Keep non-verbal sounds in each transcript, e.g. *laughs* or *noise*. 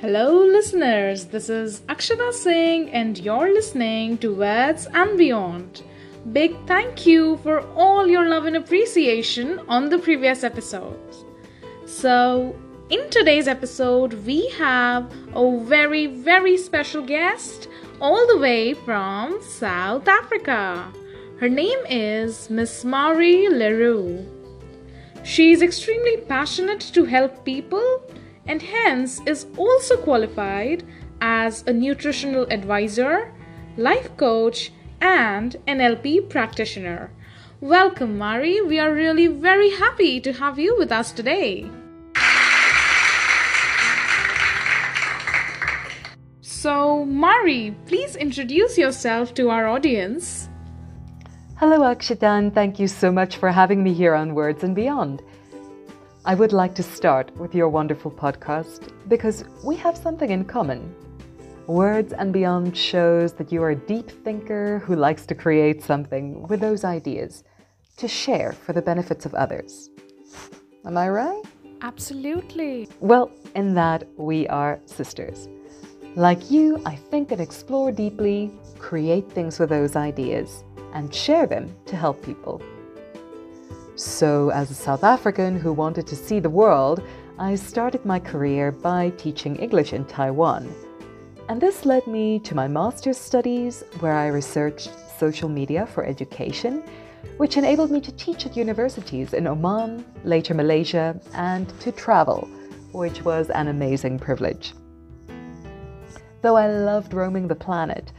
Hello, listeners. This is Akshata Singh, and you're listening to Words and Beyond. Big thank you for all your love and appreciation on the previous episodes. So, in today's episode, we have a very, very special guest all the way from South Africa. Her name is Miss Marie Leroux. She is extremely passionate to help people and hence is also qualified as a nutritional advisor, life coach, and NLP practitioner. Welcome, Mari. We are really very happy to have you with us today. So, Mari, please introduce yourself to our audience. Hello, Akshitan. Thank you so much for having me here on Words and Beyond. I would like to start with your wonderful podcast because we have something in common. Words and Beyond shows that you are a deep thinker who likes to create something with those ideas to share for the benefits of others. Am I right? Absolutely. Well, in that we are sisters. Like you, I think and explore deeply, create things with those ideas, and share them to help people. So, as a South African who wanted to see the world, I started my career by teaching English in Taiwan. And this led me to my master's studies, where I researched social media for education, which enabled me to teach at universities in Oman, later Malaysia, and to travel, which was an amazing privilege. Though I loved roaming the planet,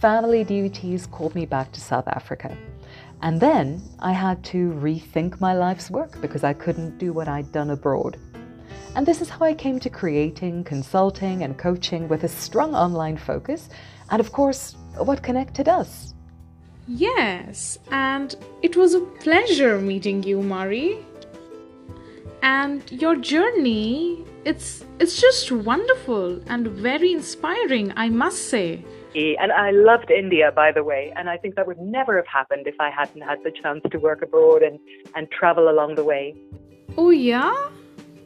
family duties called me back to South Africa. And then I had to rethink my life's work because I couldn't do what I'd done abroad. And this is how I came to creating, consulting, and coaching with a strong online focus, and of course, what connected us. Yes, and it was a pleasure meeting you, Mari. And your journey, it's it's just wonderful and very inspiring, I must say. And I loved India, by the way. And I think that would never have happened if I hadn't had the chance to work abroad and, and travel along the way. Oh, yeah?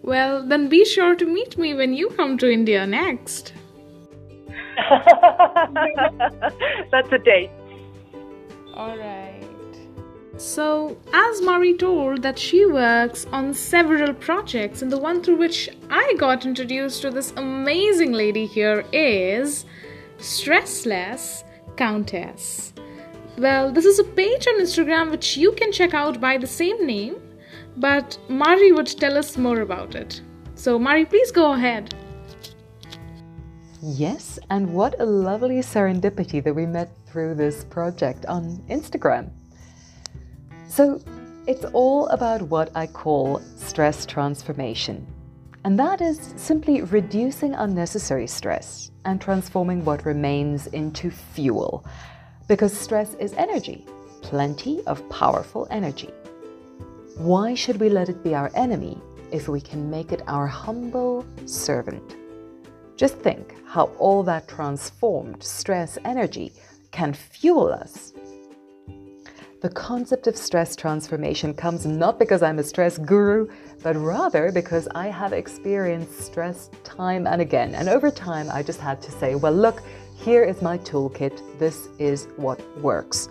Well, then be sure to meet me when you come to India next. *laughs* That's a date. All right. So, as Mari told that she works on several projects, and the one through which I got introduced to this amazing lady here is Stressless Countess. Well, this is a page on Instagram which you can check out by the same name, but Mari would tell us more about it. So, Mari, please go ahead. Yes, and what a lovely serendipity that we met through this project on Instagram. So, it's all about what I call stress transformation. And that is simply reducing unnecessary stress and transforming what remains into fuel. Because stress is energy, plenty of powerful energy. Why should we let it be our enemy if we can make it our humble servant? Just think how all that transformed stress energy can fuel us the concept of stress transformation comes not because I'm a stress guru, but rather because I have experienced stress time and again. And over time, I just had to say, well, look, here is my toolkit. This is what works.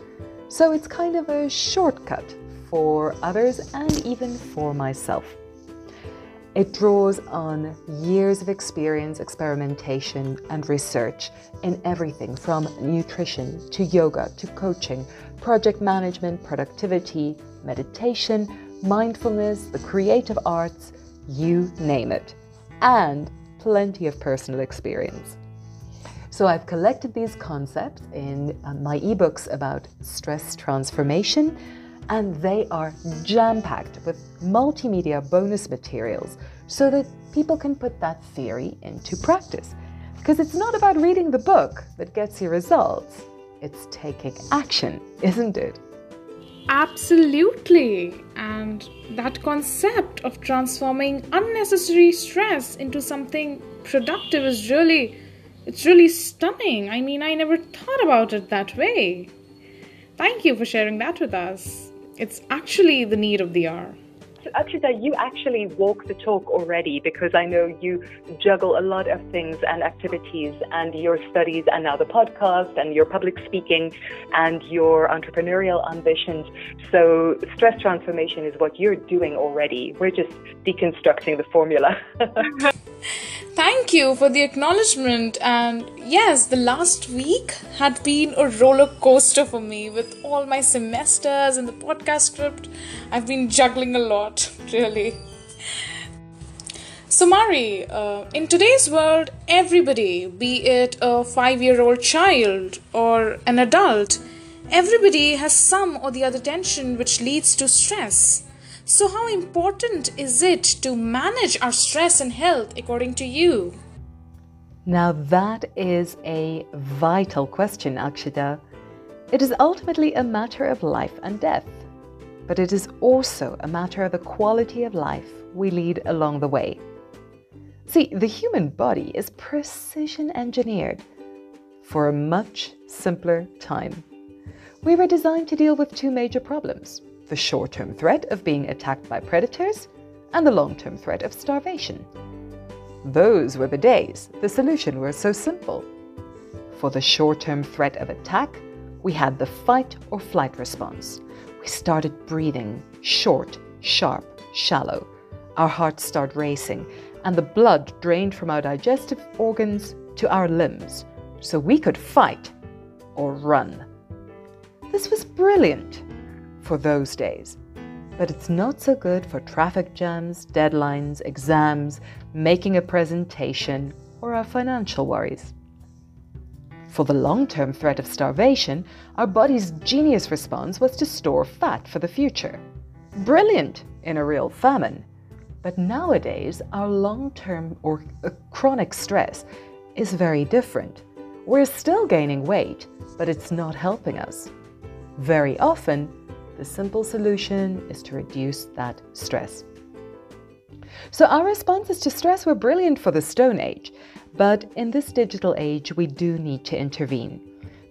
So it's kind of a shortcut for others and even for myself. It draws on years of experience, experimentation, and research in everything from nutrition to yoga to coaching, project management, productivity, meditation, mindfulness, the creative arts, you name it, and plenty of personal experience. So I've collected these concepts in uh, my ebooks about stress transformation and they are jam packed with multimedia bonus materials so that people can put that theory into practice. Because it's not about reading the book that gets you results, it's taking action, *laughs* isn't it? Absolutely. And that concept of transforming unnecessary stress into something productive is really it's really stunning. I mean, I never thought about it that way. Thank you for sharing that with us. It's actually the need of the hour. So Akshita, you actually walk the talk already because I know you juggle a lot of things and activities and your studies and now the podcast and your public speaking and your entrepreneurial ambitions. So stress transformation is what you're doing already. We're just deconstructing the formula. *laughs* Thank you for the acknowledgement. And yes, the last week had been a roller coaster for me with all my semesters and the podcast script. I've been juggling a lot, *laughs* really. So, Mari, uh, in today's world, everybody, be it a five year old child or an adult, everybody has some or the other tension which leads to stress. So, how important is it to manage our stress and health according to you? Now, that is a vital question, Akshita. It is ultimately a matter of life and death, but it is also a matter of the quality of life we lead along the way. See, the human body is precision engineered for a much simpler time. We were designed to deal with two major problems the short term threat of being attacked by predators, and the long term threat of starvation. Those were the days the solution was so simple. For the short term threat of attack, we had the fight or flight response. We started breathing short, sharp, shallow. Our hearts start racing, and the blood drained from our digestive organs to our limbs, so we could fight or run. This was brilliant for those days. But it's not so good for traffic jams, deadlines, exams, making a presentation, or our financial worries. For the long term threat of starvation, our body's genius response was to store fat for the future. Brilliant in a real famine. But nowadays, our long term or uh, chronic stress is very different. We're still gaining weight, but it's not helping us. Very often, the simple solution is to reduce that stress. So, our responses to stress were brilliant for the Stone Age, but in this digital age, we do need to intervene.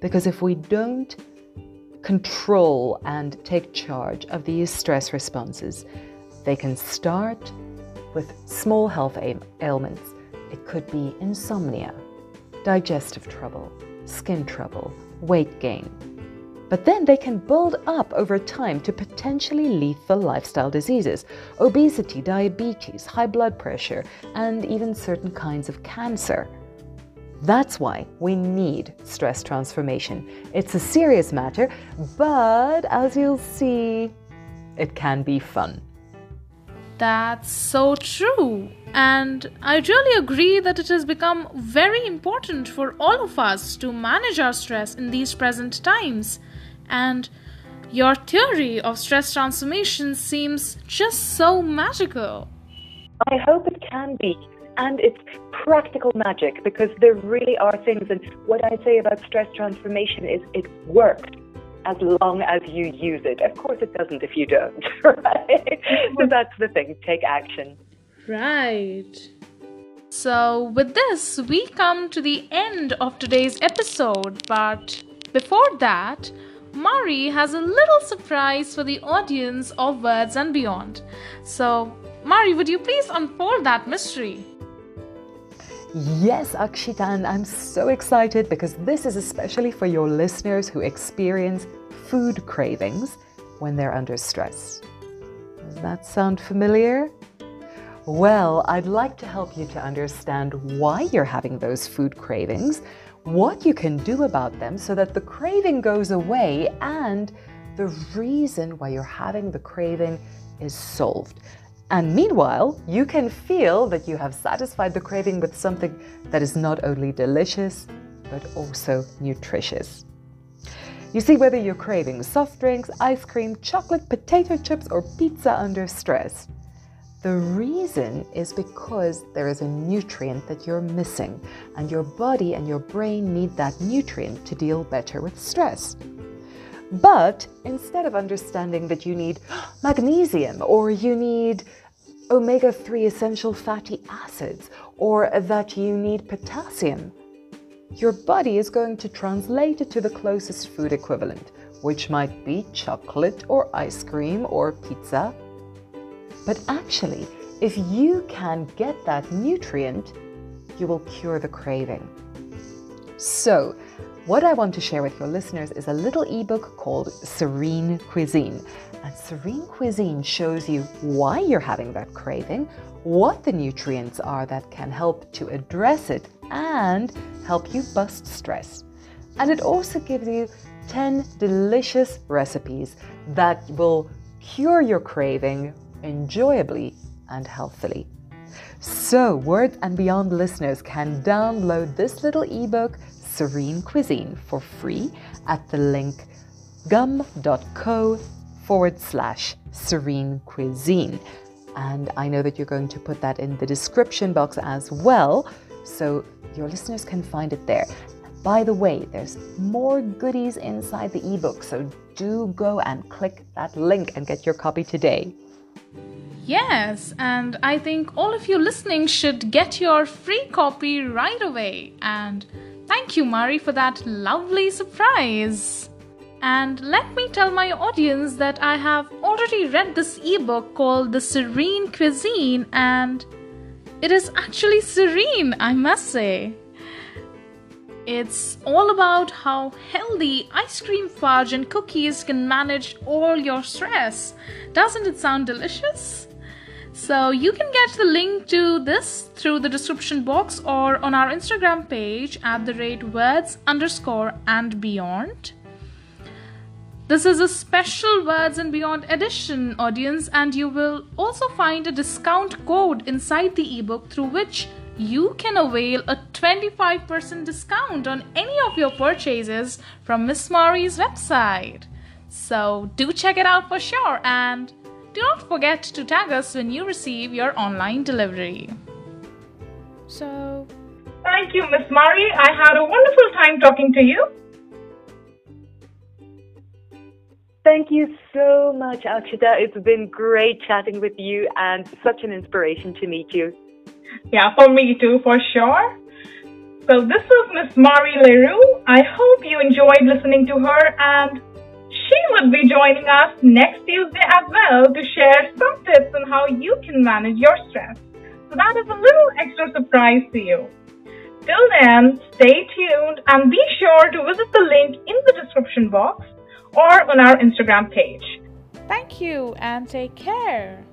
Because if we don't control and take charge of these stress responses, they can start with small health ailments. It could be insomnia, digestive trouble, skin trouble, weight gain, but then they can build up over time to potentially lethal lifestyle diseases obesity, diabetes, high blood pressure, and even certain kinds of cancer. That's why we need stress transformation. It's a serious matter, but as you'll see, it can be fun. That's so true. And I really agree that it has become very important for all of us to manage our stress in these present times. And your theory of stress transformation seems just so magical. I hope it can be. And it's practical magic because there really are things. And what I say about stress transformation is it works as long as you use it. Of course, it doesn't if you don't, *laughs* right? so mm-hmm. that's the thing take action. Right. So, with this, we come to the end of today's episode. But before that, Mari has a little surprise for the audience of Words and Beyond. So, Mari, would you please unfold that mystery? Yes, Akshita, I'm so excited because this is especially for your listeners who experience food cravings when they're under stress. Does that sound familiar? Well, I'd like to help you to understand why you're having those food cravings what you can do about them so that the craving goes away and the reason why you're having the craving is solved. And meanwhile, you can feel that you have satisfied the craving with something that is not only delicious, but also nutritious. You see, whether you're craving soft drinks, ice cream, chocolate, potato chips, or pizza under stress, the reason is because there is a nutrient that you're missing, and your body and your brain need that nutrient to deal better with stress. But instead of understanding that you need *gasps* magnesium or you need omega 3 essential fatty acids or that you need potassium, your body is going to translate it to the closest food equivalent, which might be chocolate or ice cream or pizza But actually, if you can get that nutrient, you will cure the craving. So, what I want to share with your listeners is a little ebook called Serene Cuisine. And Serene Cuisine shows you why you're having that craving, what the nutrients are that can help to address it, and help you bust stress. And it also gives you 10 delicious recipes that will cure your craving enjoyably and healthily. So, Words and Beyond listeners can download this little ebook, Serene Cuisine, for free at the link gum.co forward slash serene cuisine. And I know that you're going to put that in the description box as well, so your listeners can find it there. By the way, there's more goodies inside the ebook, so do go and click that link and get your copy today. Yes, and I think all of you listening should get your free copy right away. And thank you, Mari, for that lovely surprise. And let me tell my audience that I have already read this ebook called The Serene Cuisine, and it is actually serene, I must say. It's all about how healthy ice cream fudge and cookies can manage all your stress. Doesn't it sound delicious? So you can get the link to this through the description box or on our Instagram page at the rate words underscore and beyond. This is a special Words and Beyond edition audience, and you will also find a discount code inside the ebook through which you can avail a 25% discount on any of your purchases from Miss Mari's website. So do check it out for sure and do not forget to tag us when you receive your online delivery. So, thank you, Miss Mari. I had a wonderful time talking to you. Thank you so much, Akshita. It's been great chatting with you and such an inspiration to meet you. Yeah, for me too, for sure. So this was Miss Marie Leroux. I hope you enjoyed listening to her and she would be joining us next Tuesday as well to share some tips on how you can manage your stress. So that is a little extra surprise to you. Till then, stay tuned and be sure to visit the link in the description box or on our Instagram page. Thank you and take care.